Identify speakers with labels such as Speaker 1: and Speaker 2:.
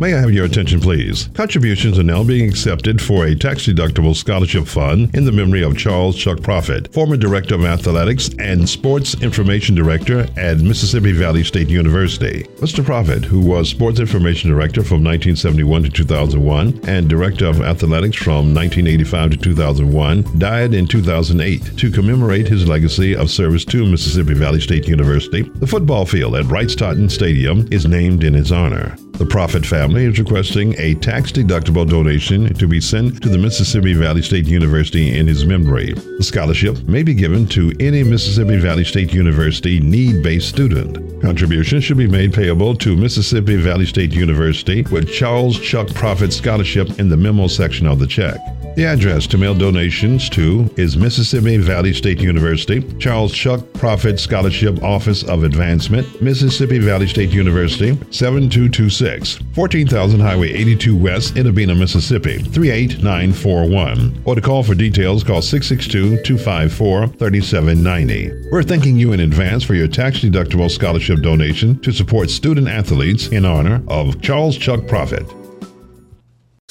Speaker 1: May I have your attention, please? Contributions are now being accepted for a tax deductible scholarship fund in the memory of Charles Chuck Prophet, former Director of Athletics and Sports Information Director at Mississippi Valley State University. Mr. Prophet, who was Sports Information Director from 1971 to 2001 and Director of Athletics from 1985 to 2001, died in 2008. To commemorate his legacy of service to Mississippi Valley State University, the football field at Rice-Totten Stadium is named in his honor. The Prophet family is requesting a tax deductible donation to be sent to the Mississippi Valley State University in his memory. The scholarship may be given to any Mississippi Valley State University need based student. Contributions should be made payable to Mississippi Valley State University with Charles Chuck Prophet Scholarship in the memo section of the check. The address to mail donations to is Mississippi Valley State University, Charles Chuck Prophet Scholarship Office of Advancement, Mississippi Valley State University, 7226, 14000 Highway 82 West, Itta Mississippi, 38941. Or to call for details, call 662 254 3790. We're thanking you in advance for your tax deductible scholarship donation to support student athletes in honor of Charles Chuck Prophet.